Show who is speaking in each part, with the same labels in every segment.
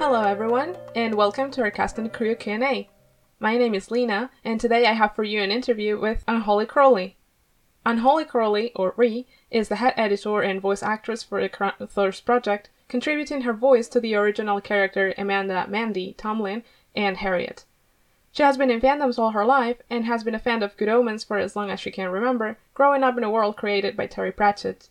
Speaker 1: Hello everyone, and welcome to our Cast and Crew Q&A. My name is Lena, and today I have for you an interview with Unholy Crowley. Unholy Crowley, or Ree, is the head editor and voice actress for the Crown of Thorns project, contributing her voice to the original character Amanda Mandy Tomlin and Harriet. She has been in fandoms all her life and has been a fan of Good Omens for as long as she can remember, growing up in a world created by Terry Pratchett.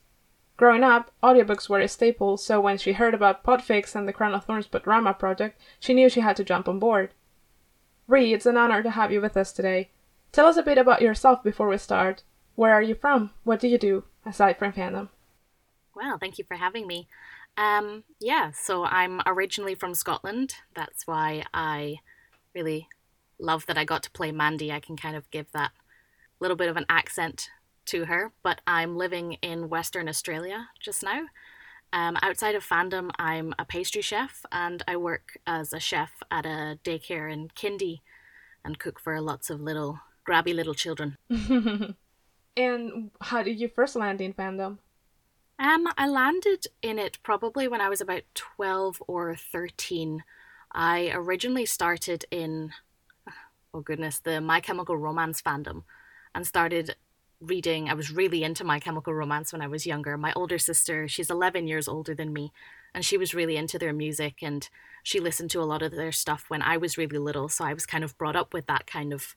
Speaker 1: Growing up, audiobooks were a staple, so when she heard about Podfix and the Crown of Thorns but Drama project, she knew she had to jump on board. Ree, it's an honor to have you with us today. Tell us a bit about yourself before we start. Where are you from? What do you do, aside from fandom?
Speaker 2: Well, thank you for having me. Um, yeah, so I'm originally from Scotland. That's why I really love that I got to play Mandy. I can kind of give that little bit of an accent to her, but I'm living in Western Australia just now. Um, outside of fandom, I'm a pastry chef and I work as a chef at a daycare in Kindy and cook for lots of little grabby little children.
Speaker 1: and how did you first land in fandom?
Speaker 2: Um, I landed in it probably when I was about 12 or 13. I originally started in, oh goodness, the My Chemical Romance fandom and started reading. I was really into My Chemical Romance when I was younger. My older sister, she's 11 years older than me, and she was really into their music and she listened to a lot of their stuff when I was really little. So I was kind of brought up with that kind of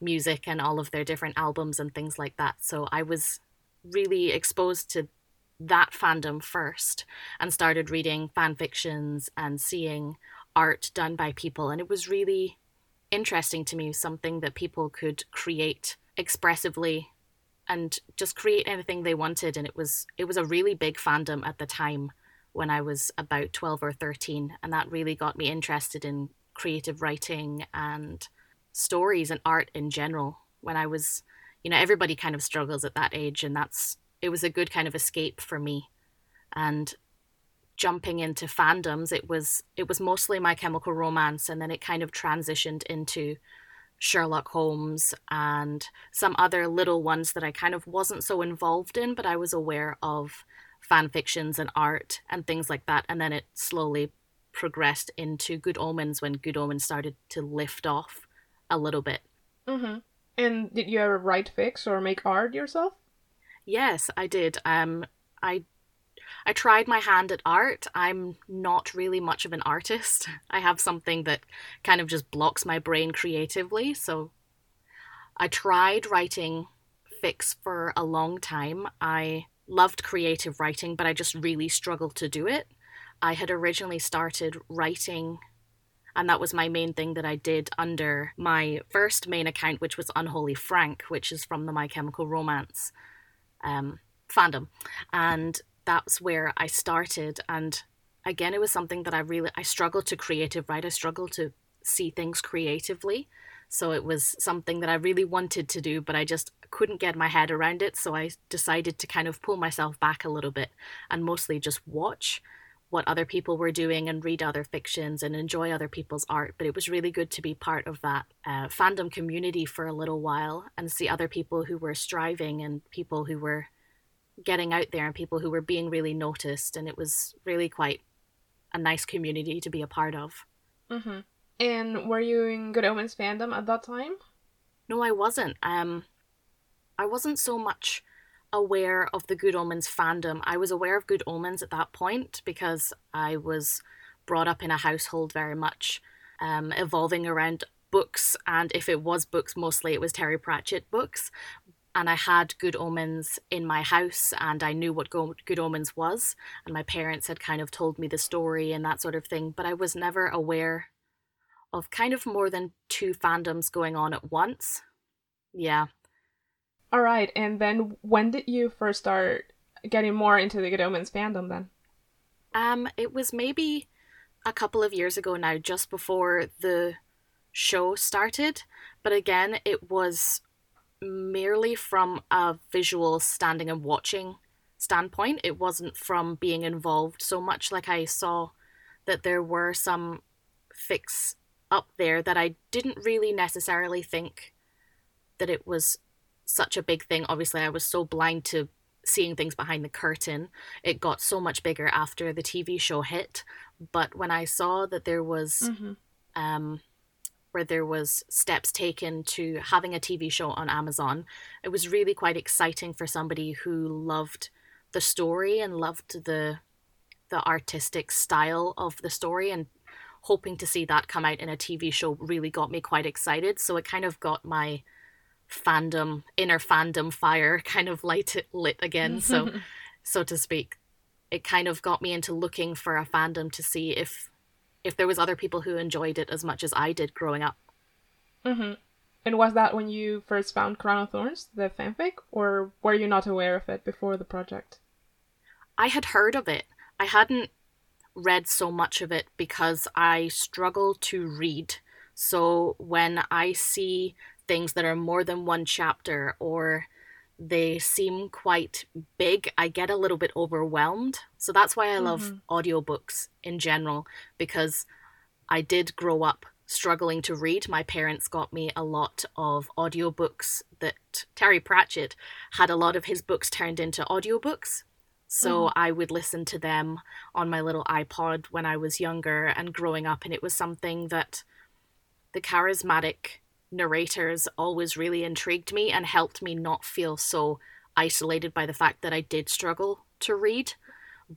Speaker 2: music and all of their different albums and things like that. So I was really exposed to that fandom first and started reading fan fictions and seeing art done by people. And it was really interesting to me, something that people could create expressively and just create anything they wanted and it was it was a really big fandom at the time when I was about 12 or 13 and that really got me interested in creative writing and stories and art in general. When I was you know everybody kind of struggles at that age and that's it was a good kind of escape for me. And jumping into fandoms it was it was mostly my chemical romance and then it kind of transitioned into Sherlock Holmes and some other little ones that I kind of wasn't so involved in, but I was aware of fan fictions and art and things like that. And then it slowly progressed into Good Omens when Good Omens started to lift off a little bit.
Speaker 1: Mm-hmm. And did you ever write fics or make art yourself?
Speaker 2: Yes, I did. Um, I I tried my hand at art. I'm not really much of an artist. I have something that kind of just blocks my brain creatively. So I tried writing fics for a long time. I loved creative writing, but I just really struggled to do it. I had originally started writing, and that was my main thing that I did under my first main account, which was Unholy Frank, which is from the My Chemical Romance um, fandom. And that's where I started. And again, it was something that I really I struggled to creative write. I struggled to see things creatively. So it was something that I really wanted to do, but I just couldn't get my head around it. So I decided to kind of pull myself back a little bit and mostly just watch what other people were doing and read other fictions and enjoy other people's art. But it was really good to be part of that uh, fandom community for a little while and see other people who were striving and people who were getting out there and people who were being really noticed and it was really quite a nice community to be a part of.
Speaker 1: Mm-hmm. and were you in good omens fandom at that time?
Speaker 2: No i wasn't. Um i wasn't so much aware of the good omens fandom. I was aware of good omens at that point because i was brought up in a household very much um, evolving around books and if it was books mostly it was terry pratchett books and I had Good Omens in my house, and I knew what Go- Good Omens was, and my parents had kind of told me the story and that sort of thing, but I was never aware of kind of more than two fandoms going on at once. Yeah.
Speaker 1: All right, and then when did you first start getting more into the Good Omens fandom then?
Speaker 2: Um, it was maybe a couple of years ago now, just before the show started, but again, it was merely from a visual standing and watching standpoint. It wasn't from being involved so much. Like I saw that there were some fics up there that I didn't really necessarily think that it was such a big thing. Obviously, I was so blind to seeing things behind the curtain. It got so much bigger after the TV show hit. But when I saw that there was, mm-hmm. um, where there was steps taken to having a TV show on Amazon, it was really quite exciting for somebody who loved the story and loved the the artistic style of the story and hoping to see that come out in a TV show really got me quite excited. So it kind of got my fandom inner fandom fire kind of light lit again. So so to speak. It kind of got me into looking for a fandom to see if if there was other people who enjoyed it as much as I did growing up.
Speaker 1: Mm-hmm. And was that when you first found Crown of Thorns, the fanfic, or were you not aware of it before the project?
Speaker 2: I had heard of it. I hadn't read so much of it because I struggle to read. So when I see things that are more than one chapter or they seem quite big, I get a little bit overwhelmed. So that's why I mm-hmm. love audiobooks in general because I did grow up struggling to read. My parents got me a lot of audiobooks that Terry Pratchett had a lot of his books turned into audiobooks. So mm. I would listen to them on my little iPod when I was younger and growing up, and it was something that the charismatic narrators always really intrigued me and helped me not feel so isolated by the fact that I did struggle to read.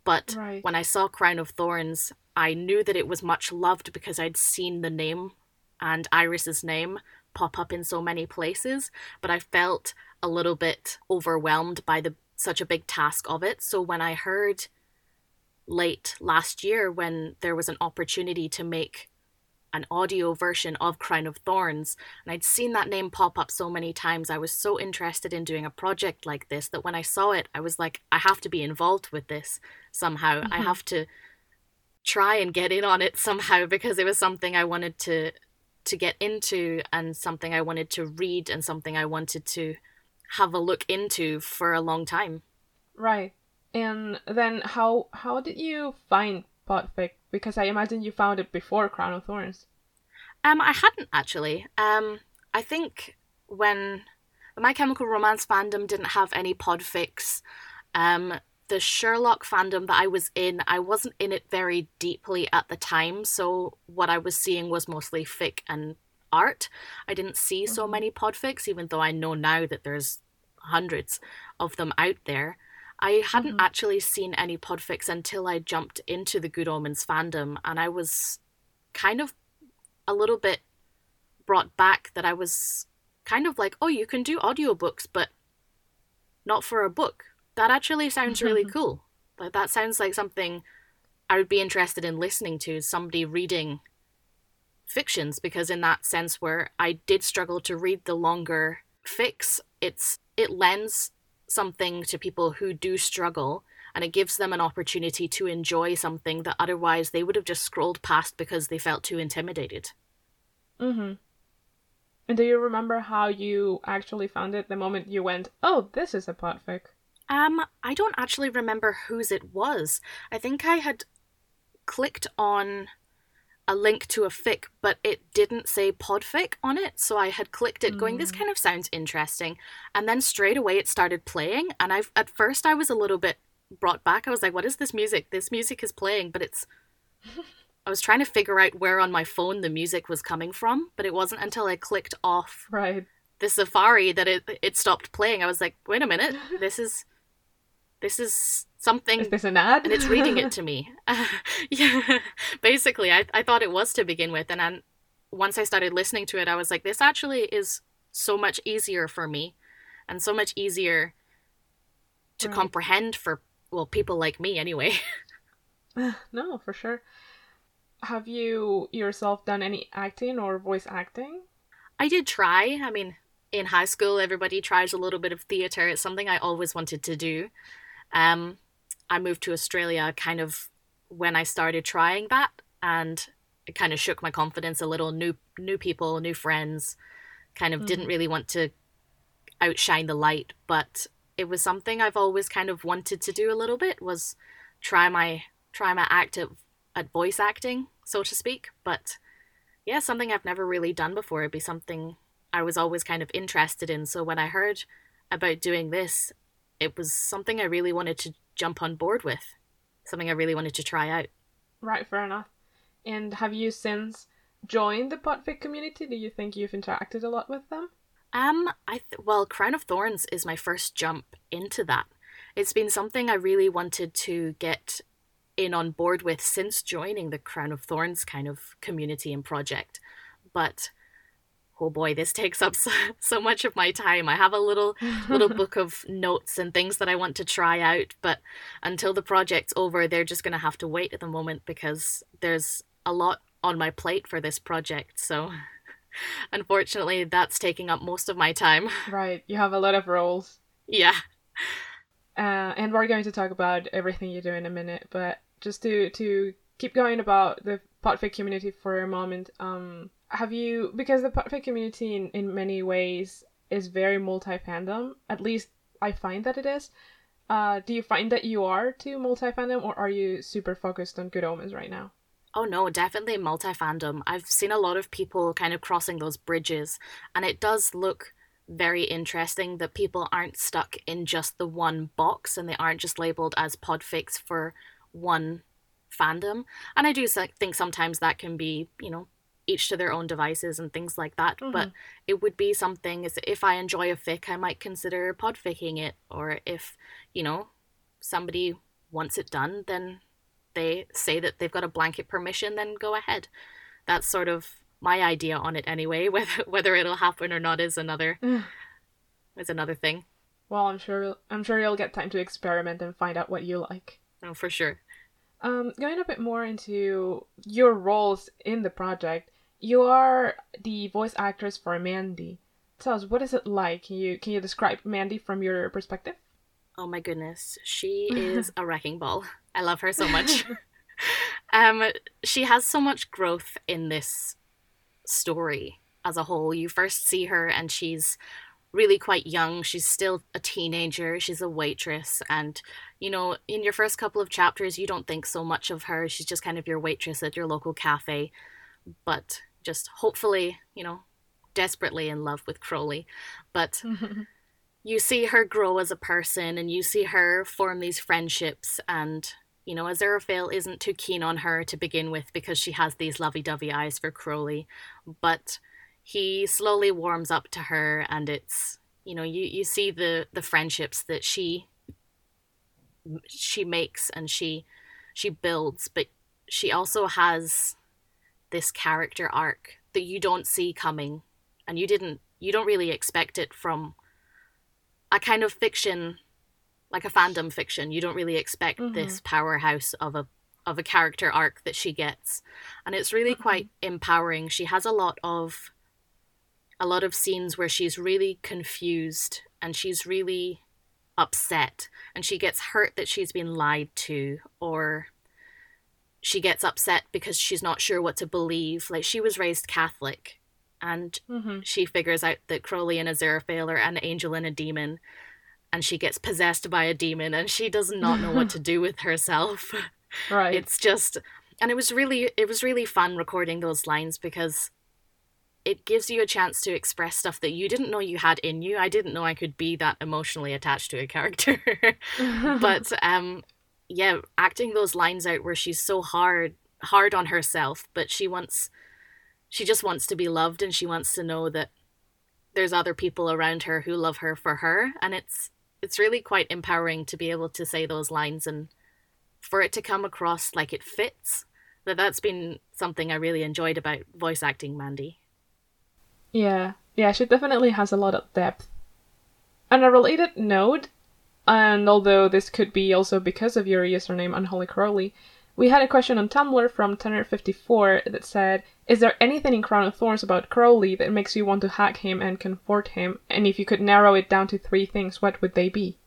Speaker 2: But right. when I saw Crown of Thorns, I knew that it was much loved because I'd seen the name and Iris's name pop up in so many places, but I felt a little bit overwhelmed by the such a big task of it. So when I heard late last year when there was an opportunity to make an audio version of Crown of Thorns. And I'd seen that name pop up so many times. I was so interested in doing a project like this that when I saw it, I was like, I have to be involved with this somehow. Mm-hmm. I have to try and get in on it somehow because it was something I wanted to to get into and something I wanted to read and something I wanted to have a look into for a long time.
Speaker 1: Right. And then how how did you find Podfic? Because I imagine you found it before Crown of Thorns.
Speaker 2: Um, I hadn't actually. Um, I think when My Chemical Romance fandom didn't have any podfics, um, the Sherlock fandom that I was in, I wasn't in it very deeply at the time. So what I was seeing was mostly fic and art. I didn't see so mm-hmm. many podfics, even though I know now that there's hundreds of them out there. I hadn't mm-hmm. actually seen any podfics until I jumped into the Good Omens fandom, and I was kind of a little bit brought back that I was kind of like, oh, you can do audiobooks, but not for a book. That actually sounds really cool. Like that sounds like something I would be interested in listening to, somebody reading fictions, because in that sense where I did struggle to read the longer fics, it's it lends something to people who do struggle and it gives them an opportunity to enjoy something that otherwise they would have just scrolled past because they felt too intimidated.
Speaker 1: Mhm. And do you remember how you actually found it the moment you went, "Oh, this is a podfic"?
Speaker 2: Um, I don't actually remember whose it was. I think I had clicked on a link to a fic, but it didn't say podfic on it. So I had clicked it, going, "This mm. kind of sounds interesting," and then straight away it started playing. And I've at first, I was a little bit brought back. I was like, "What is this music? This music is playing, but it's." I was trying to figure out where on my phone the music was coming from, but it wasn't until I clicked off
Speaker 1: right
Speaker 2: the Safari that it it stopped playing. I was like, "Wait a minute, this is." This is something.
Speaker 1: Is this an ad?
Speaker 2: and it's reading it to me. Uh, yeah, basically, I, I thought it was to begin with. And then once I started listening to it, I was like, this actually is so much easier for me and so much easier to right. comprehend for, well, people like me anyway.
Speaker 1: no, for sure. Have you yourself done any acting or voice acting?
Speaker 2: I did try. I mean, in high school, everybody tries a little bit of theater. It's something I always wanted to do. Um, I moved to Australia kind of when I started trying that, and it kind of shook my confidence a little. New new people, new friends, kind of mm-hmm. didn't really want to outshine the light, but it was something I've always kind of wanted to do a little bit was try my try my act at, at voice acting, so to speak. But yeah, something I've never really done before. It'd be something I was always kind of interested in. So when I heard about doing this, it was something I really wanted to jump on board with, something I really wanted to try out.
Speaker 1: Right, fair enough. And have you since joined the podfic community? Do you think you've interacted a lot with them?
Speaker 2: Um, I th- well, Crown of Thorns is my first jump into that. It's been something I really wanted to get in on board with since joining the Crown of Thorns kind of community and project. But oh boy, this takes up so, so much of my time. I have a little little book of notes and things that I want to try out, but until the project's over, they're just going to have to wait at the moment because there's a lot on my plate for this project. So unfortunately, that's taking up most of my time.
Speaker 1: Right, you have a lot of roles.
Speaker 2: Yeah.
Speaker 1: Uh, and we're going to talk about everything you do in a minute, but just to to keep going about the podfic community for a moment, um, have you because the podfic community in, in many ways is very multi fandom. At least I find that it is. Uh, do you find that you are too multi fandom, or are you super focused on Good Omens right now?
Speaker 2: Oh no, definitely multi fandom. I've seen a lot of people kind of crossing those bridges, and it does look very interesting that people aren't stuck in just the one box and they aren't just labeled as podfics for one fandom. And I do think sometimes that can be, you know, each to their own devices and things like that. Mm-hmm. But it would be something as if I enjoy a fic, I might consider podficking it. Or if, you know, somebody wants it done, then they say that they've got a blanket permission, then go ahead. That's sort of my idea on it anyway. Whether whether it'll happen or not is another is another thing.
Speaker 1: Well, I'm sure I'm sure you'll get time to experiment and find out what you like.
Speaker 2: Oh, for sure.
Speaker 1: Um, going a bit more into your roles in the project, you are the voice actress for Mandy. Tell us, what is it like? Can you can you describe Mandy from your perspective?
Speaker 2: Oh my goodness, she is a wrecking ball. I love her so much. um, she has so much growth in this story as a whole. You first see her and she's really quite young. She's still a teenager. She's a waitress. And, you know, in your first couple of chapters, you don't think so much of her. She's just kind of your waitress at your local cafe. But just hopefully, you know, desperately in love with Crowley. But you see her grow as a person and you see her form these friendships and you know, Aziraphale isn't too keen on her to begin with because she has these lovey-dovey eyes for Crowley, but he slowly warms up to her and it's you know, you, you see the the friendships that she she makes and she she builds, but she also has this character arc that you don't see coming and you didn't you don't really expect it from a kind of fiction like a fandom fiction you don't really expect mm-hmm. this powerhouse of a of a character arc that she gets and it's really mm-hmm. quite empowering she has a lot of a lot of scenes where she's really confused and she's really upset and she gets hurt that she's been lied to or she gets upset because she's not sure what to believe. Like she was raised Catholic, and mm-hmm. she figures out that Crowley and Aziraphale are an angel and a demon, and she gets possessed by a demon, and she does not know what to do with herself.
Speaker 1: Right.
Speaker 2: It's just, and it was really, it was really fun recording those lines because it gives you a chance to express stuff that you didn't know you had in you. I didn't know I could be that emotionally attached to a character. but um yeah, acting those lines out where she's so hard hard on herself, but she wants she just wants to be loved and she wants to know that there's other people around her who love her for her and it's it's really quite empowering to be able to say those lines and for it to come across like it fits. That that's been something I really enjoyed about voice acting Mandy.
Speaker 1: Yeah. Yeah, she definitely has a lot of depth. On a related note, and although this could be also because of your username Unholy Crowley, we had a question on Tumblr from Tenor54 that said, Is there anything in Crown of Thorns about Crowley that makes you want to hack him and comfort him? And if you could narrow it down to three things, what would they be?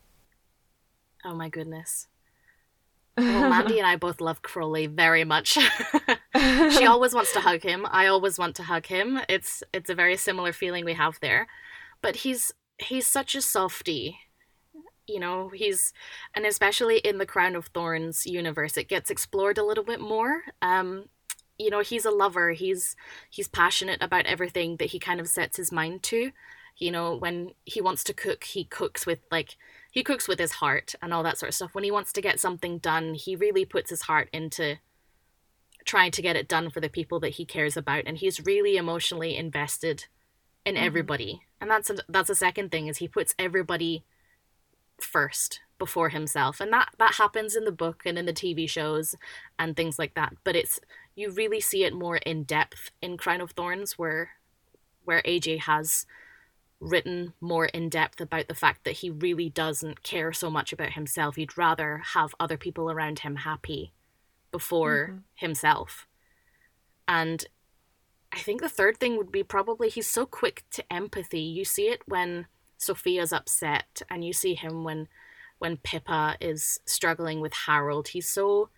Speaker 2: Oh my goodness. Well, Mandy and I both love Crowley very much. she always wants to hug him. I always want to hug him. It's it's a very similar feeling we have there. But he's he's such a softy you know he's and especially in the crown of thorns universe it gets explored a little bit more um you know he's a lover he's he's passionate about everything that he kind of sets his mind to You know, when he wants to cook, he cooks with like he cooks with his heart and all that sort of stuff. When he wants to get something done, he really puts his heart into trying to get it done for the people that he cares about and he's really emotionally invested in mm-hmm. everybody. And that's a, that's a second thing is he puts everybody first before himself. And that that happens in the book and in the TV shows and things like that. But it's you really see it more in depth in Crown of Thorns where where AJ has written more in depth about the fact that he really doesn't care so much about himself. He'd rather have other people around him happy before mm-hmm. himself. And I think the third thing would be probably he's so quick to empathy. You see it when Sophia's upset and you see him when when Pippa is struggling with Harold. He's so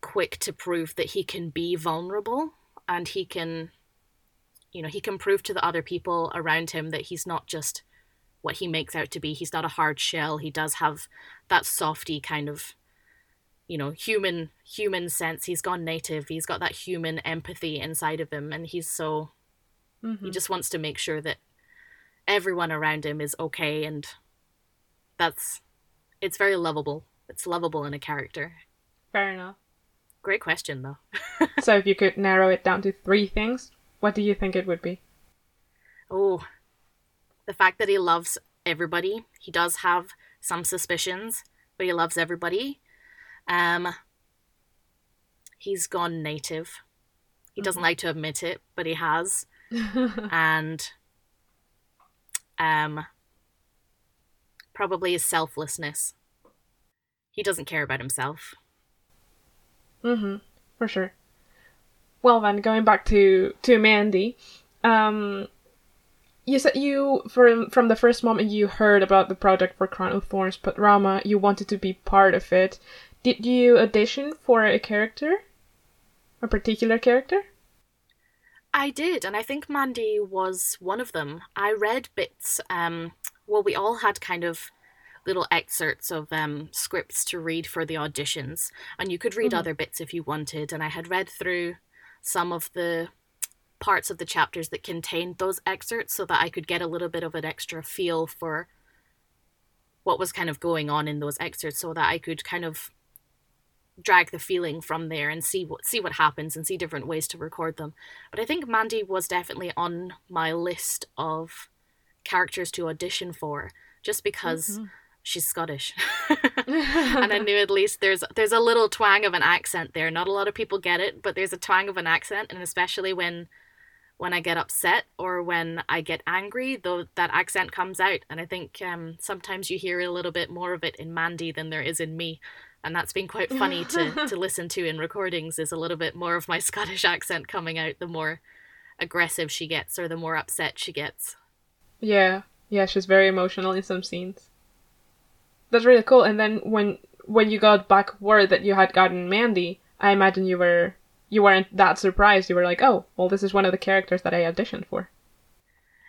Speaker 2: quick to prove that he can be vulnerable and he can you know, he can prove to the other people around him that he's not just what he makes out to be. He's not a hard shell. He does have that softy kind of, you know, human human sense. He's gone native. He's got that human empathy inside of him, and he's so. Mm-hmm. He just wants to make sure that everyone around him is okay, and that's. It's very lovable. It's lovable in a character.
Speaker 1: Fair enough.
Speaker 2: Great question, though.
Speaker 1: so, if you could narrow it down to three things, what do you think it would be?
Speaker 2: Oh, the fact that he loves everybody. He does have some suspicions, but he loves everybody. Um, he's gone native. He doesn't mm-hmm. like to admit it, but he has. and um, probably his selflessness. He doesn't care about himself.
Speaker 1: Mm-hmm. For sure. Well then, going back to to Mandy, um, you said you from from the first moment you heard about the project for Crown of Thorns Panorama, you wanted to be part of it. Did you audition for a character, a particular character?
Speaker 2: I did, and I think Mandy was one of them. I read bits. Um, well, we all had kind of little excerpts of um, scripts to read for the auditions, and you could read mm-hmm. other bits if you wanted. And I had read through some of the parts of the chapters that contained those excerpts so that I could get a little bit of an extra feel for what was kind of going on in those excerpts so that I could kind of drag the feeling from there and see what see what happens and see different ways to record them. But I think Mandy was definitely on my list of characters to audition for just because mm-hmm she's Scottish. and I knew at least there's there's a little twang of an accent there. Not a lot of people get it, but there's a twang of an accent, and especially when when I get upset or when I get angry, though that accent comes out. And I think um, sometimes you hear a little bit more of it in Mandy than there is in me. And that's been quite funny to, to listen to in recordings is a little bit more of my Scottish accent coming out the more aggressive she gets or the more upset she gets.
Speaker 1: Yeah. Yeah, she's very emotional in some scenes. That's really cool. And then when when you got back word that you had gotten Mandy, I imagine you were you weren't that surprised. You were like, "Oh, well, this is one of the characters that I auditioned for."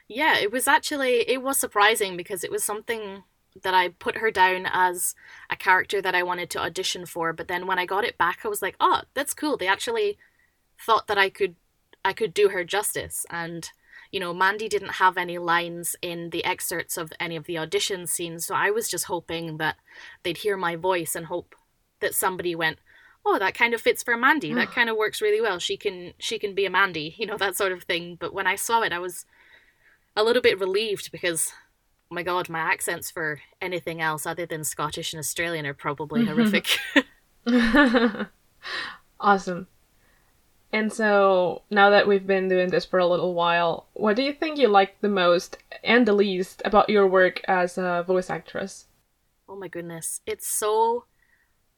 Speaker 2: Yeah, it was actually it was surprising because it was something that I put her down as a character that I wanted to audition for, but then when I got it back, I was like, "Oh, that's cool. They actually thought that I could I could do her justice." And you know, Mandy didn't have any lines in the excerpts of any of the audition scenes, so I was just hoping that they'd hear my voice and hope that somebody went, "Oh, that kind of fits for Mandy. That kind of works really well. She can she can be a Mandy, you know, that sort of thing." But when I saw it, I was a little bit relieved because oh my god, my accents for anything else other than Scottish and Australian are probably mm-hmm. horrific.
Speaker 1: awesome. And so, now that we've been doing this for a little while, what do you think you like the most and the least about your work as a voice actress?
Speaker 2: Oh my goodness. It's so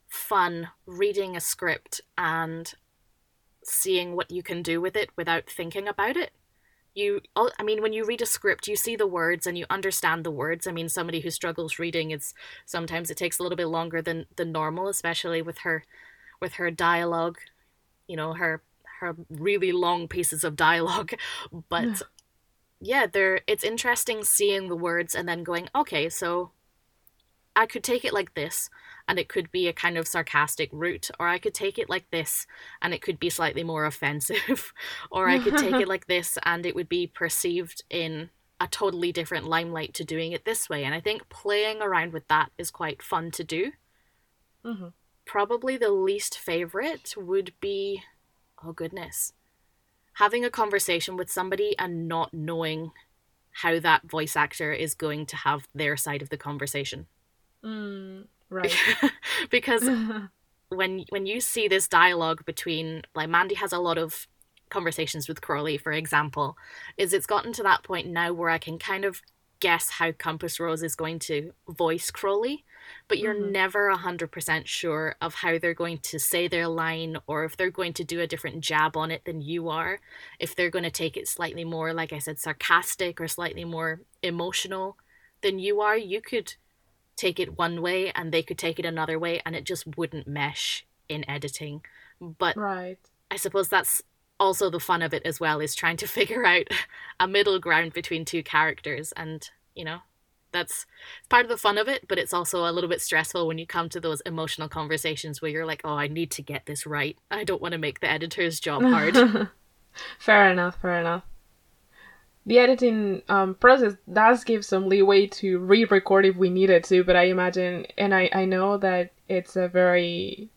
Speaker 2: fun reading a script and seeing what you can do with it without thinking about it. You, I mean, when you read a script, you see the words and you understand the words. I mean, somebody who struggles reading, it's sometimes it takes a little bit longer than than normal, especially with her, with her dialogue. You know, her her really long pieces of dialogue but yeah. yeah they're it's interesting seeing the words and then going okay so i could take it like this and it could be a kind of sarcastic route or i could take it like this and it could be slightly more offensive or i could take it like this and it would be perceived in a totally different limelight to doing it this way. And I think playing around with that is quite fun to do.
Speaker 1: Mm-hmm.
Speaker 2: Probably the least favorite would be, oh goodness, having a conversation with somebody and not knowing how that voice actor is going to have their side of the conversation.
Speaker 1: Mm, right.
Speaker 2: because when when you see this dialogue between like Mandy has a lot of conversations with Crowley, for example, is it's gotten to that point now where I can kind of guess how Compass Rose is going to voice Crowley, but you're
Speaker 1: Mhm.
Speaker 2: never 100% sure of how they're going to say their line or if they're going to do a different jab on it than you are, if they're going to take it slightly more, like I said, sarcastic or slightly more emotional than you are. You could take it one way and they could take it another way and it just wouldn't mesh in editing. But
Speaker 1: right.
Speaker 2: I suppose that's also the fun of it as well is trying to figure out a middle ground between two characters and you know that's part of the fun of it but it's also a little bit stressful when you come to those emotional conversations where you're like oh i need to get this right i don't want to make the editor's job hard
Speaker 1: fair enough, fair enough. The editing um, process does give some leeway to re-record if we needed to, but I imagine, and I, I know that it's a very,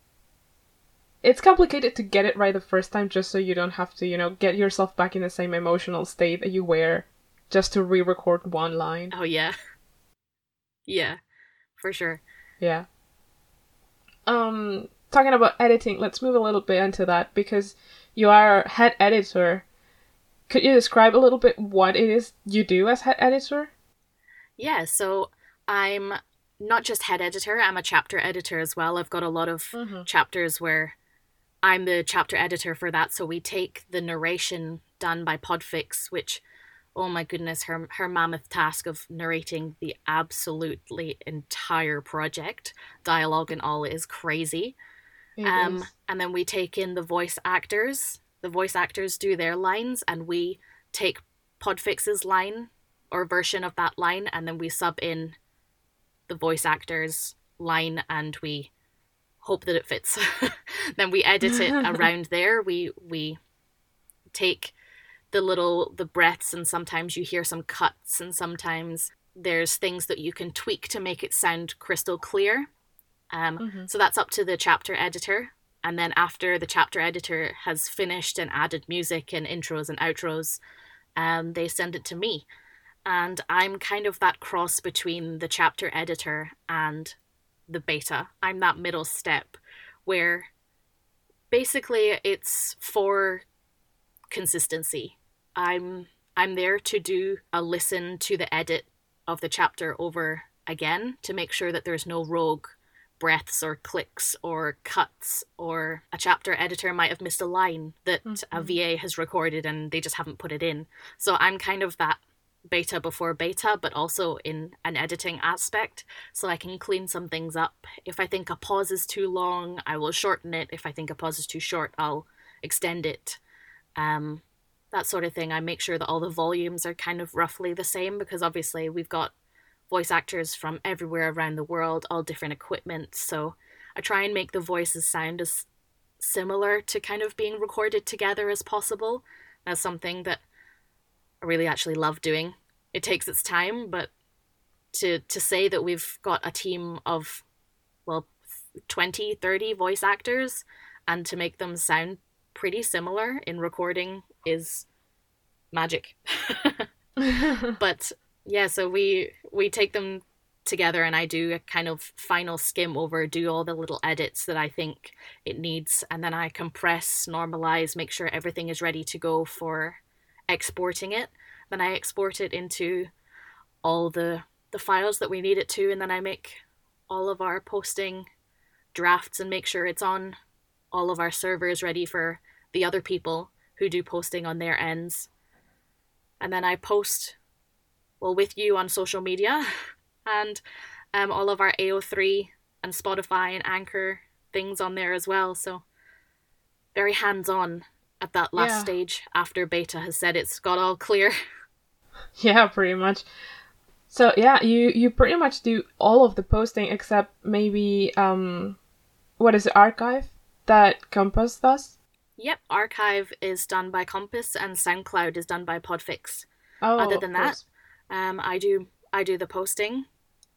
Speaker 1: it's complicated to get it right the first time, just so you don't have to, you know, get yourself back in the same emotional state that you were, just to re-record one line.
Speaker 2: oh yeah yeah for sure
Speaker 1: Yeah. Um, talking about editing, let's move a little bit into that because you are head editor. Could you describe a little bit what it is you do as head editor?
Speaker 2: yeah so i'm not just head editor i'm a chapter editor as well i've got a lot of
Speaker 1: Mm-hmm.
Speaker 2: chapters where I'm the chapter editor for that. So we take the narration done by Podfix, which, oh my goodness, her her mammoth task of narrating the absolutely entire project, dialogue and all, is crazy. Um, and then we take in the voice actors. The voice actors do their lines, and we take Podfix's line or version of that line, and then we sub in the voice actor's line, and we hope that it fits. then we edit it around there. We we take the little the breaths, and sometimes you hear some cuts, and sometimes there's things that you can tweak to make it sound crystal clear. Um,
Speaker 1: Mhm.
Speaker 2: so that's up to the chapter editor. And then after the chapter editor has finished and added music and intros and outros, um, they send it to me. And I'm kind of that cross between the chapter editor and the beta. I'm that middle step where basically it's for consistency. I'm I'm there to do a listen to the edit of the chapter over again to make sure that there's no rogue breaths or clicks or cuts or a chapter editor might have missed a line that a
Speaker 1: Mhm.
Speaker 2: VA has recorded and they just haven't put it in. So I'm kind of that beta before beta, but also in an editing aspect, so I can clean some things up. If I think a pause is too long, I will shorten it. If I think a pause is too short, I'll extend it. Um, that sort of thing. I make sure that all the volumes are kind of roughly the same because obviously we've got voice actors from everywhere around the world, all different equipment. So I try and make the voices sound as similar to kind of being recorded together as possible. That's something that I really actually love doing. It takes its time, but to to say that we've got a team of well 20, 30 voice actors and to make them sound pretty similar in recording is magic. but yeah, so we we take them together and I do a kind of final skim over, do all the little edits that I think it needs, and then I compress, normalize, make sure everything is ready to go for exporting it. Then I export it into all the the files that we need it to, and then I make all of our posting drafts and make sure it's on all of our servers ready for the other people who do posting on their ends. And then I post well with you on social media and um, all of our AO3 and Spotify and Anchor things on there as well. So very hands on at that last
Speaker 1: Yeah.
Speaker 2: stage after beta has said it's got all clear.
Speaker 1: yeah, pretty much. So yeah, you you pretty much do all of the posting except maybe um, what is it, archive that Compass does?
Speaker 2: Yep, archive is done by Compass and SoundCloud is done by Podfix.
Speaker 1: Oh,
Speaker 2: Other than that,
Speaker 1: course.
Speaker 2: Um, I do I do the posting.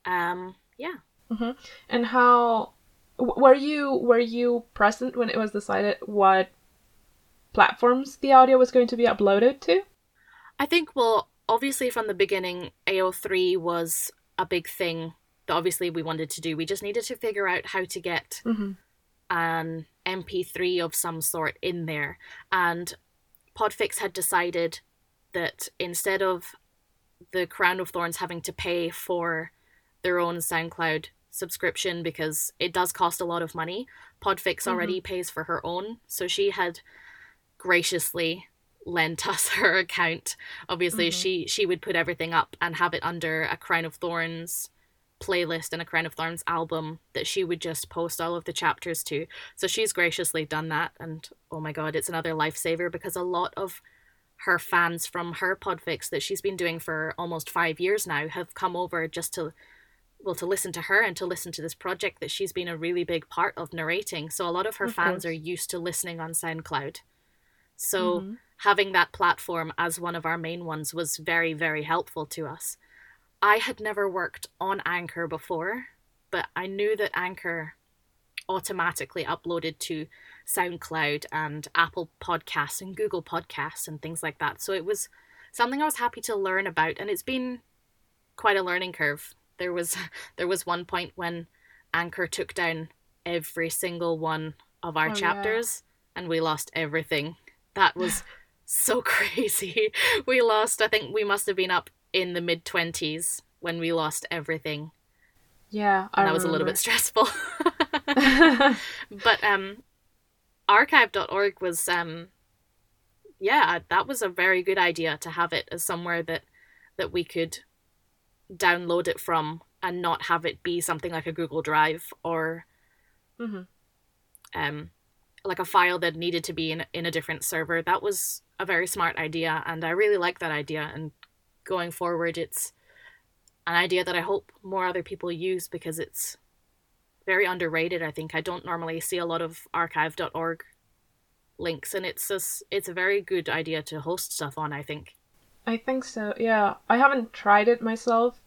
Speaker 2: Um, yeah.
Speaker 1: Mm-hmm. And how were you were you present when it was decided what platforms the audio was going to be uploaded to?
Speaker 2: I think well, obviously from the beginning, AO3 was a big thing that obviously we wanted to do. We just needed to figure out how to get
Speaker 1: mm-hmm.
Speaker 2: an MP3 of some sort in there. And Podfix had decided that instead of the Crown of Thorns having to pay for their own SoundCloud subscription because it does cost a lot of money, Podfix mm-hmm. already pays for her own. So she had graciously lent us her account. Obviously, mm-hmm. she she would put everything up and have it under a Crown of Thorns playlist and a Crown of Thorns album that she would just post all of the chapters to. So she's graciously done that and oh my god, it's another lifesaver because a lot of her fans from her podfix that she's been doing for almost five years now have come over just to well to listen to her and to listen to this project that she's been a really big part of narrating so a lot of her of fans course. are used to listening on soundcloud so mm-hmm. having that platform as one of our main ones was very very helpful to us i had never worked on anchor before but i knew that anchor automatically uploaded to SoundCloud and Apple Podcasts and Google Podcasts and things like that. So it was something I was happy to learn about and it's been quite a learning curve. There was there was one point when Anchor took down every single one of our oh, chapters yeah. and we lost everything. That was so crazy. We lost I think we must have been up in the mid 20s when we lost everything.
Speaker 1: Yeah,
Speaker 2: I and that was a little bit stressful. but um archive.org was um yeah that was a very good idea to have it as somewhere that that we could download it from and not have it be something like a google drive or
Speaker 1: mm-hmm.
Speaker 2: um like a file that needed to be in, in a different server that was a very smart idea and i really like that idea and going forward it's an idea that i hope more other people use because it's very underrated. I think I don't normally see a lot of archive.org links, and it's just it's a very good idea to host stuff on. I think.
Speaker 1: I think so. Yeah, I haven't tried it myself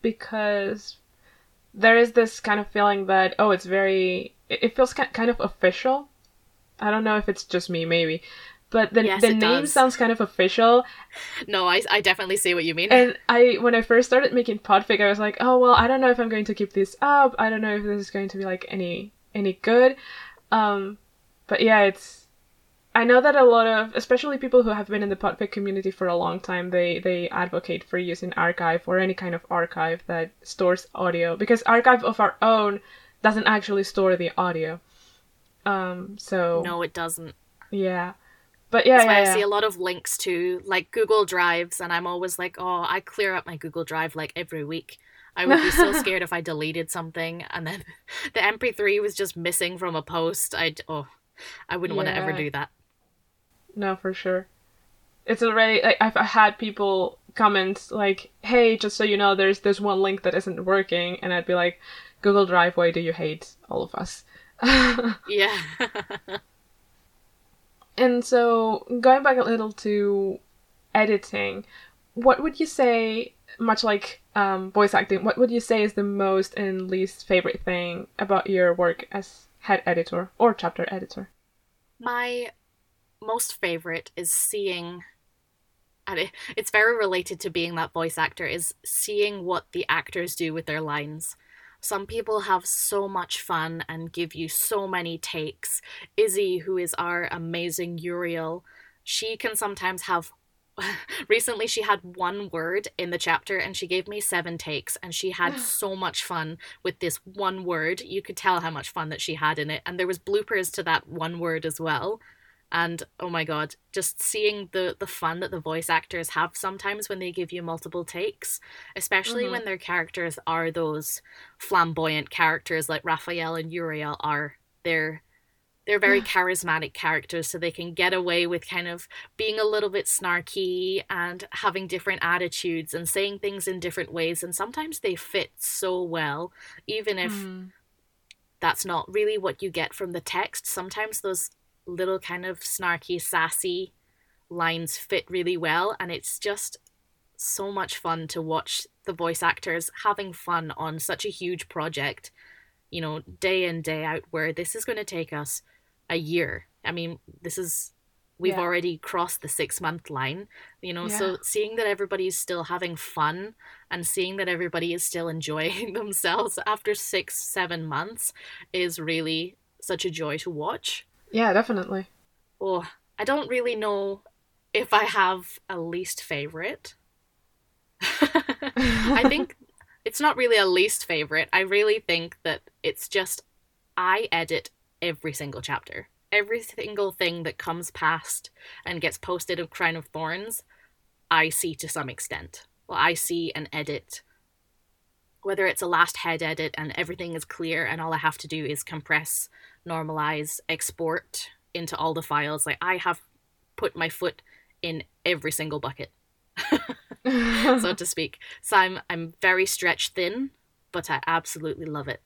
Speaker 1: because there is this kind of feeling that oh, it's very it feels kind of official. I don't know if it's just me, maybe, but the, yes, the name does. sounds kind of official.
Speaker 2: No, I, I definitely see what you mean.
Speaker 1: And I when I first started making Podfic, I was like, oh well, I don't know if I'm going to keep this up. I don't know if this is going to be like any any good. Um, but yeah, it's. I know that a lot of, especially people who have been in the Podfic community for a long time, they they advocate for using archive or any kind of archive that stores audio because archive of our own doesn't actually store the audio. Um, so
Speaker 2: no, it doesn't.
Speaker 1: Yeah. But yeah,
Speaker 2: That's
Speaker 1: yeah,
Speaker 2: why
Speaker 1: yeah.
Speaker 2: I see a lot of links to like Google Drives, and I'm always like, oh, I clear up my Google Drive like every week. I would be so scared if I deleted something and then the MP3 was just missing from a post. I'd oh, I wouldn't yeah. want to ever do that.
Speaker 1: No, for sure. It's already like I've had people comment like, "Hey, just so you know, there's this one link that isn't working," and I'd be like, "Google Drive, why do you hate all of us?"
Speaker 2: yeah.
Speaker 1: And so, going back a little to editing, what would you say, much like um, voice acting, what would you say is the most and least favorite thing about your work as head editor or chapter editor?
Speaker 2: My most favorite is seeing and it's very related to being that voice actor is seeing what the actors do with their lines some people have so much fun and give you so many takes. Izzy, who is our amazing Uriel, she can sometimes have recently she had one word in the chapter and she gave me seven takes and she had so much fun with this one word. You could tell how much fun that she had in it. And there was bloopers to that one word as well and oh my god just seeing the the fun that the voice actors have sometimes when they give you multiple takes especially mm-hmm. when their characters are those flamboyant characters like raphael and uriel are they're they're very charismatic characters so they can get away with kind of being a little bit snarky and having different attitudes and saying things in different ways and sometimes they fit so well even if mm. that's not really what you get from the text sometimes those little kind of snarky, sassy lines fit really well, and it's just so much fun to watch the voice actors having fun on such a huge project, you know, day in, day out, where this is going to take us a year. I mean, this is, we've
Speaker 1: Yeah.
Speaker 2: already crossed the six month line, you know, so seeing that everybody's still having fun and seeing that everybody is still enjoying themselves after six, seven months is really such a joy to watch.
Speaker 1: Yeah, definitely.
Speaker 2: Oh, I don't really know if I have a least favorite. I think it's not really a least favorite. I really think that it's just I edit every single chapter. Every single thing that comes past and gets posted of Crown of Thorns, I see to some extent. Well, I see and edit. Whether it's a last head edit and everything is clear and all I have to do is compress, normalize, export into all the files. Like I have put my foot in every single bucket so to speak. So I'm I'm very stretched thin, but I absolutely love it.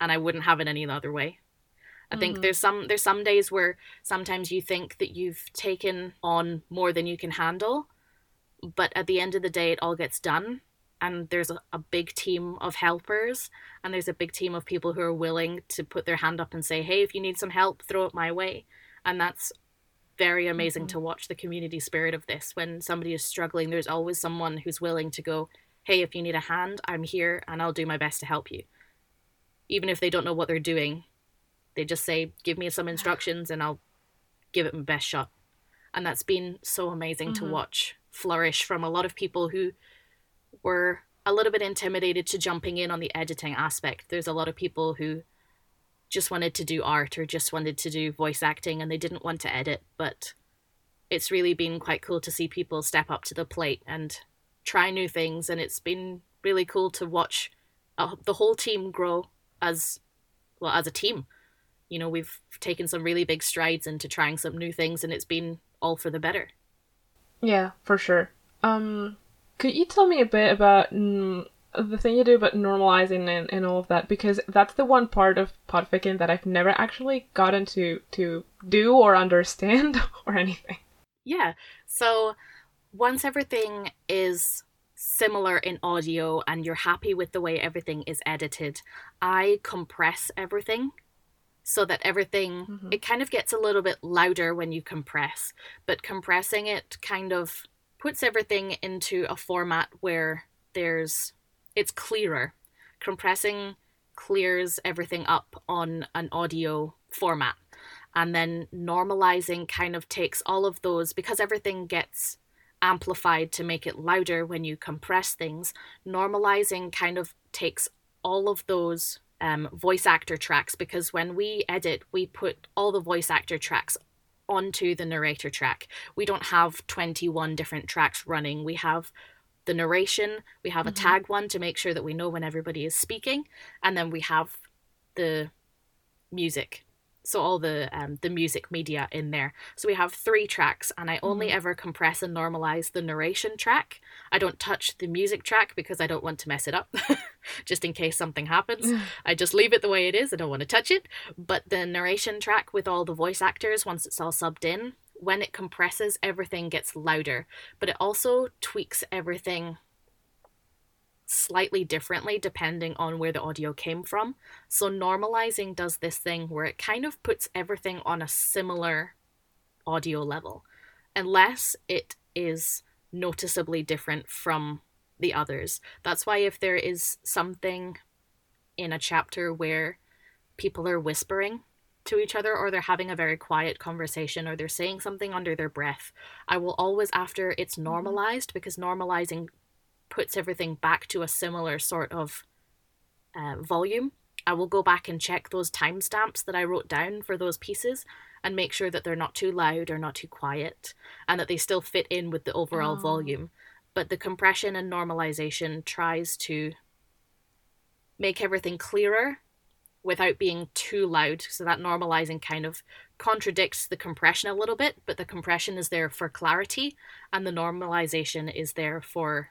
Speaker 2: And I wouldn't have it any other way. I think
Speaker 1: Mhm.
Speaker 2: there's some there's some days where sometimes you think that you've taken on more than you can handle, but at the end of the day it all gets done and there's a, a big team of helpers and there's a big team of people who are willing to put their hand up and say, "Hey, if you need some help, throw it my way." And that's very amazing
Speaker 1: Mhm.
Speaker 2: to watch the community spirit of this. When somebody is struggling, there's always someone who's willing to go, Hey, if you need a hand, I'm here and I'll do my best to help you. Even if they don't know what they're doing, they just say, Give me some instructions and I'll give it my best shot. And that's been so amazing to
Speaker 1: Mhm.
Speaker 2: watch flourish from a lot of people who were a little bit intimidated to jumping in on the editing aspect. There's a lot of people who just wanted to do art or just wanted to do voice acting and they didn't want to edit, but it's really been quite cool to see people step up to the plate and try new things and it's been really cool to watch uh, the whole team grow as well as a team. You know, we've taken some really big strides into trying some new things and it's been all for the better.
Speaker 1: Yeah, for sure. Um, could you tell me a bit about mm, the thing you do about normalizing and, and all of that? Because that's the one part of podficking that I've never actually gotten to to do or understand or anything.
Speaker 2: Yeah. So once everything is similar in audio and you're happy with the way everything is edited, I compress everything so that everything
Speaker 1: Mhm.
Speaker 2: it kind of gets a little bit louder when you compress, but compressing it kind of puts everything into a format where there's it's clearer. Compressing clears everything up on an audio format and then normalizing kind of takes all of those because everything gets amplified to make it louder when you compress things normalizing kind of takes all of those um, voice actor tracks because when we edit we put all the voice actor tracks onto the narrator track. We don't have 21 different tracks running. We have the narration we have a
Speaker 1: Mhm.
Speaker 2: tag one to make sure that we know when everybody is speaking and then we have the music so all the um, the music media in there. So we have three tracks and i only
Speaker 1: Mhm.
Speaker 2: ever compress and normalize the narration track. I don't touch the music track because i don't want to mess it up just in case something happens. I just leave it the way it is. I don't want to touch it. But the narration track with all the voice actors once it's all subbed in when it compresses everything gets louder. But it also tweaks everything slightly differently depending on where the audio came from. So normalizing does this thing where it kind of puts everything on a similar audio level, unless it is noticeably different from the others. That's why if there is something in a chapter where people are whispering to each other or they're having a very quiet conversation or they're saying something under their breath, I will always after it's mm-hmm. normalized because normalizing puts everything back to a similar sort of uh, volume. I will go back and check those timestamps that I wrote down for those pieces and make sure that they're not too loud or not too quiet and that they still fit in with the overall
Speaker 1: Oh.
Speaker 2: volume. But the compression and normalization tries to make everything clearer without being too loud. So that normalizing kind of contradicts the compression a little bit, but the compression is there for clarity and the normalization is there for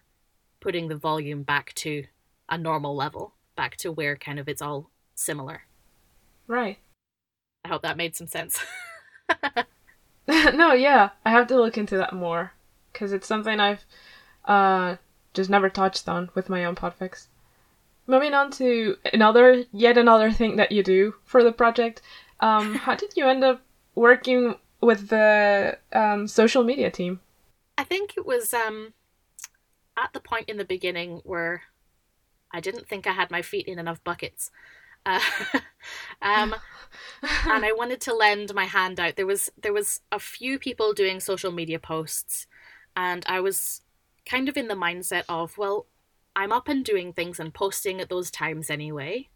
Speaker 2: putting the volume back to a normal level, back to where kind of it's all similar.
Speaker 1: Right.
Speaker 2: I hope that made some sense.
Speaker 1: no, yeah, I have to look into that more because it's something I've uh, just never touched on with my own podfics. Moving on to another, yet another thing that you do for the project. Um, how did you end up working with the um, social media team?
Speaker 2: I think it was um, at the point in the beginning where I didn't think I had my feet in enough buckets. Uh, um, and I wanted to lend my hand out. There was there was a few people doing social media posts, and I was kind of in the mindset of, well, I'm up and doing things and posting at those times anyway.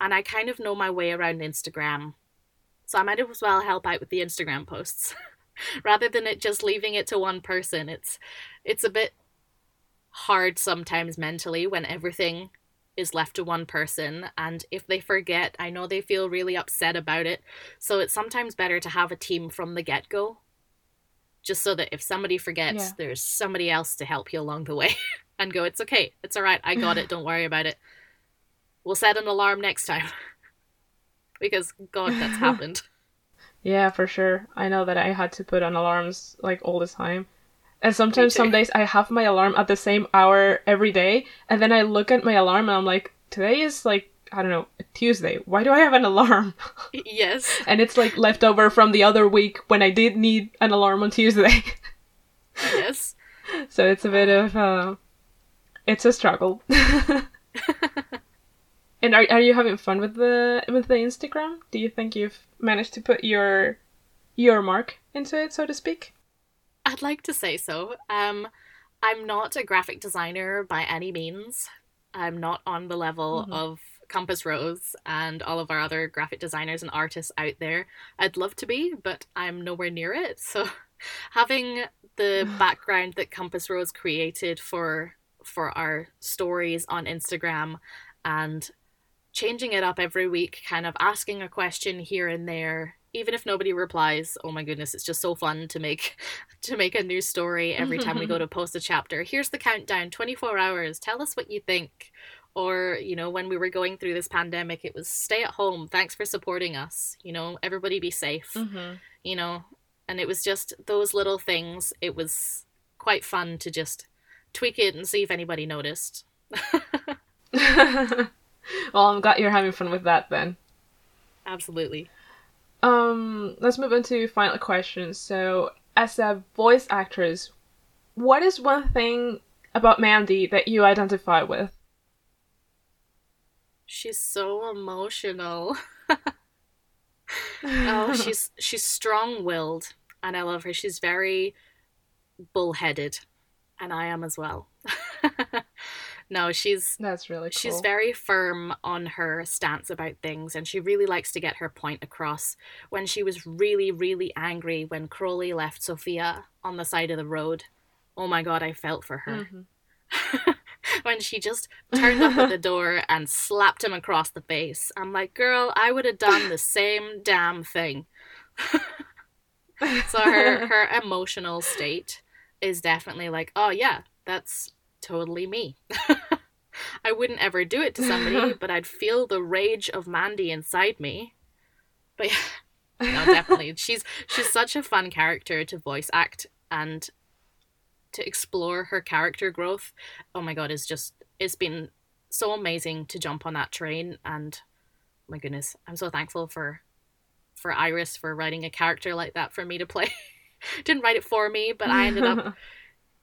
Speaker 2: And I kind of know my way around Instagram. So I might as well help out with the Instagram posts. Rather than it just leaving it to one person. It's it's a bit hard sometimes mentally when everything is left to one person and if they forget i know they feel really upset about it. So it's sometimes better to have a team from the get-go just so that if somebody forgets yeah. there's somebody else to help you along the way and go it's okay. It's all right. I got it. Don't worry about it. We'll set an alarm next time. Because god that's happened.
Speaker 1: Yeah for sure. I know that i had to put on alarms like all the time and sometimes some days I have my alarm at the same hour every day, and then I look at my alarm and I'm like, today is like I don't know, Tuesday. Why do I have an alarm?
Speaker 2: Yes.
Speaker 1: and it's like leftover from the other week when I did need an alarm on Tuesday.
Speaker 2: yes.
Speaker 1: So it's a bit of uh it's a struggle. and are are you having fun with the with the Instagram? Do you think you've managed to put your your mark into it, so to speak?
Speaker 2: I'd like to say so. Um, I'm not a graphic designer by any means. I'm not on the level mm-hmm. of Compass Rose and all of our other graphic designers and artists out there. I'd love to be, but I'm nowhere near it. So having the background that Compass Rose created for for our stories on Instagram and changing it up every week, kind of asking a question here and there, even if nobody replies oh my goodness it's just so fun to make to make a new story every time we go to post a chapter. Here's the countdown 24 hours tell us what you think. Or you know when we were going through this pandemic it was stay at home thanks for supporting us you know everybody be safe. Mm-hmm. you know and it was just those little things it was quite fun to just tweak it and see if anybody noticed.
Speaker 1: Well i'm glad you're having fun with that then.
Speaker 2: Absolutely
Speaker 1: um, let's move on to final questions. So, as a voice actress, what is one thing about Mandy that you identify with?
Speaker 2: She's so emotional. oh, she's she's strong-willed, and I love her. She's very bullheaded, and I am as well. no, she's
Speaker 1: that's really
Speaker 2: cool. she's very firm on her stance about things, and she really likes to get her point across. When she was really, really angry when Crowley left Sophia on the side of the road, oh my god, I felt for her. Mm-hmm. when she just turned up at the door and slapped him across the face, I'm like, girl, I would have done the same damn thing. so her her emotional state is definitely like, oh yeah, that's totally me. I wouldn't ever do it to somebody, but I'd feel the rage of Mandy inside me. But yeah, no, definitely. she's she's such a fun character to voice act and to explore her character growth. Oh my god, it's just it's been so amazing to jump on that train and oh my goodness, I'm so thankful for for Iris for writing a character like that for me to play. Didn't write it for me, but I ended up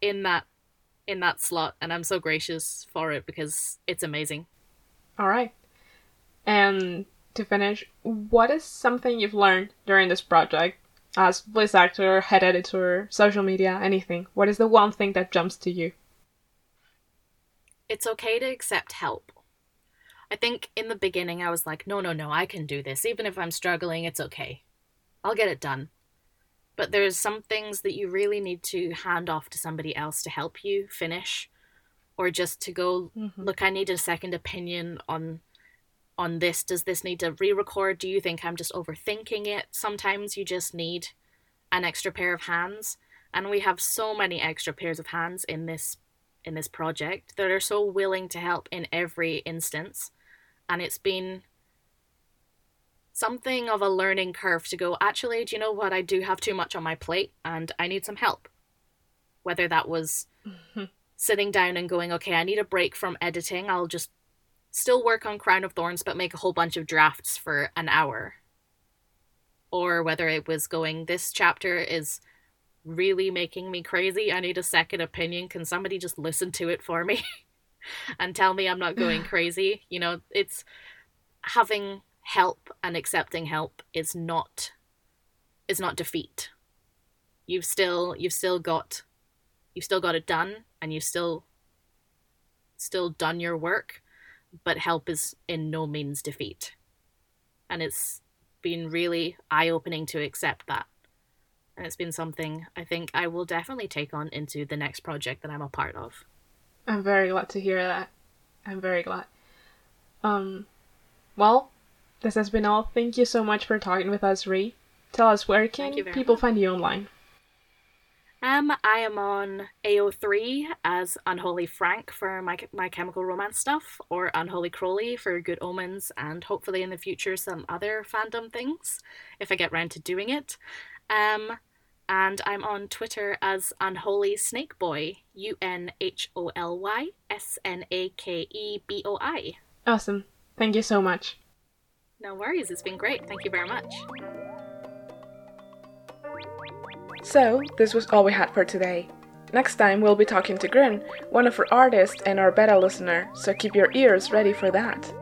Speaker 2: in that in that slot, and I'm so gracious for it because it's amazing.
Speaker 1: All right. And to finish, what is something you've learned during this project as voice actor, head editor, social media, anything? What is the one thing that jumps to you?
Speaker 2: It's okay to accept help. I think in the beginning I was like, no, no, no, I can do this. Even if I'm struggling, it's okay. I'll get it done. But there's some things that you really need to hand off to somebody else to help you finish or just to go mm-hmm. look I need a second opinion on on this. Does this need to re-record? Do you think I'm just overthinking it? Sometimes you just need an extra pair of hands and we have so many extra pairs of hands in this in this project that are so willing to help in every instance and it's been something of a learning curve to go, actually, do you know what? I do have too much on my plate and I need some help. Whether that was mm-hmm. sitting down and going, okay, I need a break from editing. I'll just still work on Crown of Thorns, but make a whole bunch of drafts for an hour. Or whether it was going, this chapter is really making me crazy. I need a second opinion. Can somebody just listen to it for me and tell me I'm not going crazy? You know, it's having help and accepting help is not is not defeat. You've still you've still got you've still got it done and you've still still done your work, but help is in no means defeat. And it's been really eye opening to accept that. And it's been something I think I will definitely take on into the next project that I'm a part of.
Speaker 1: I'm very glad to hear that. I'm very glad. Um, well, this has been all. Thank you so much for talking with us, Ree. Tell us where can people much. find you online?
Speaker 2: Um, I am on AO3 as Unholy Frank for my my chemical romance stuff, or Unholy Crowley for Good Omens, and hopefully in the future some other fandom things if I get round to doing it. Um, and I'm on Twitter as Unholy Snake Boy, U N H O L Y S N A K E B O I.
Speaker 1: Awesome. Thank you so much.
Speaker 2: No worries, it's been great. Thank you very much.
Speaker 1: So, this was all we had for today. Next time, we'll be talking to Grin, one of our artists and our beta listener, so keep your ears ready for that.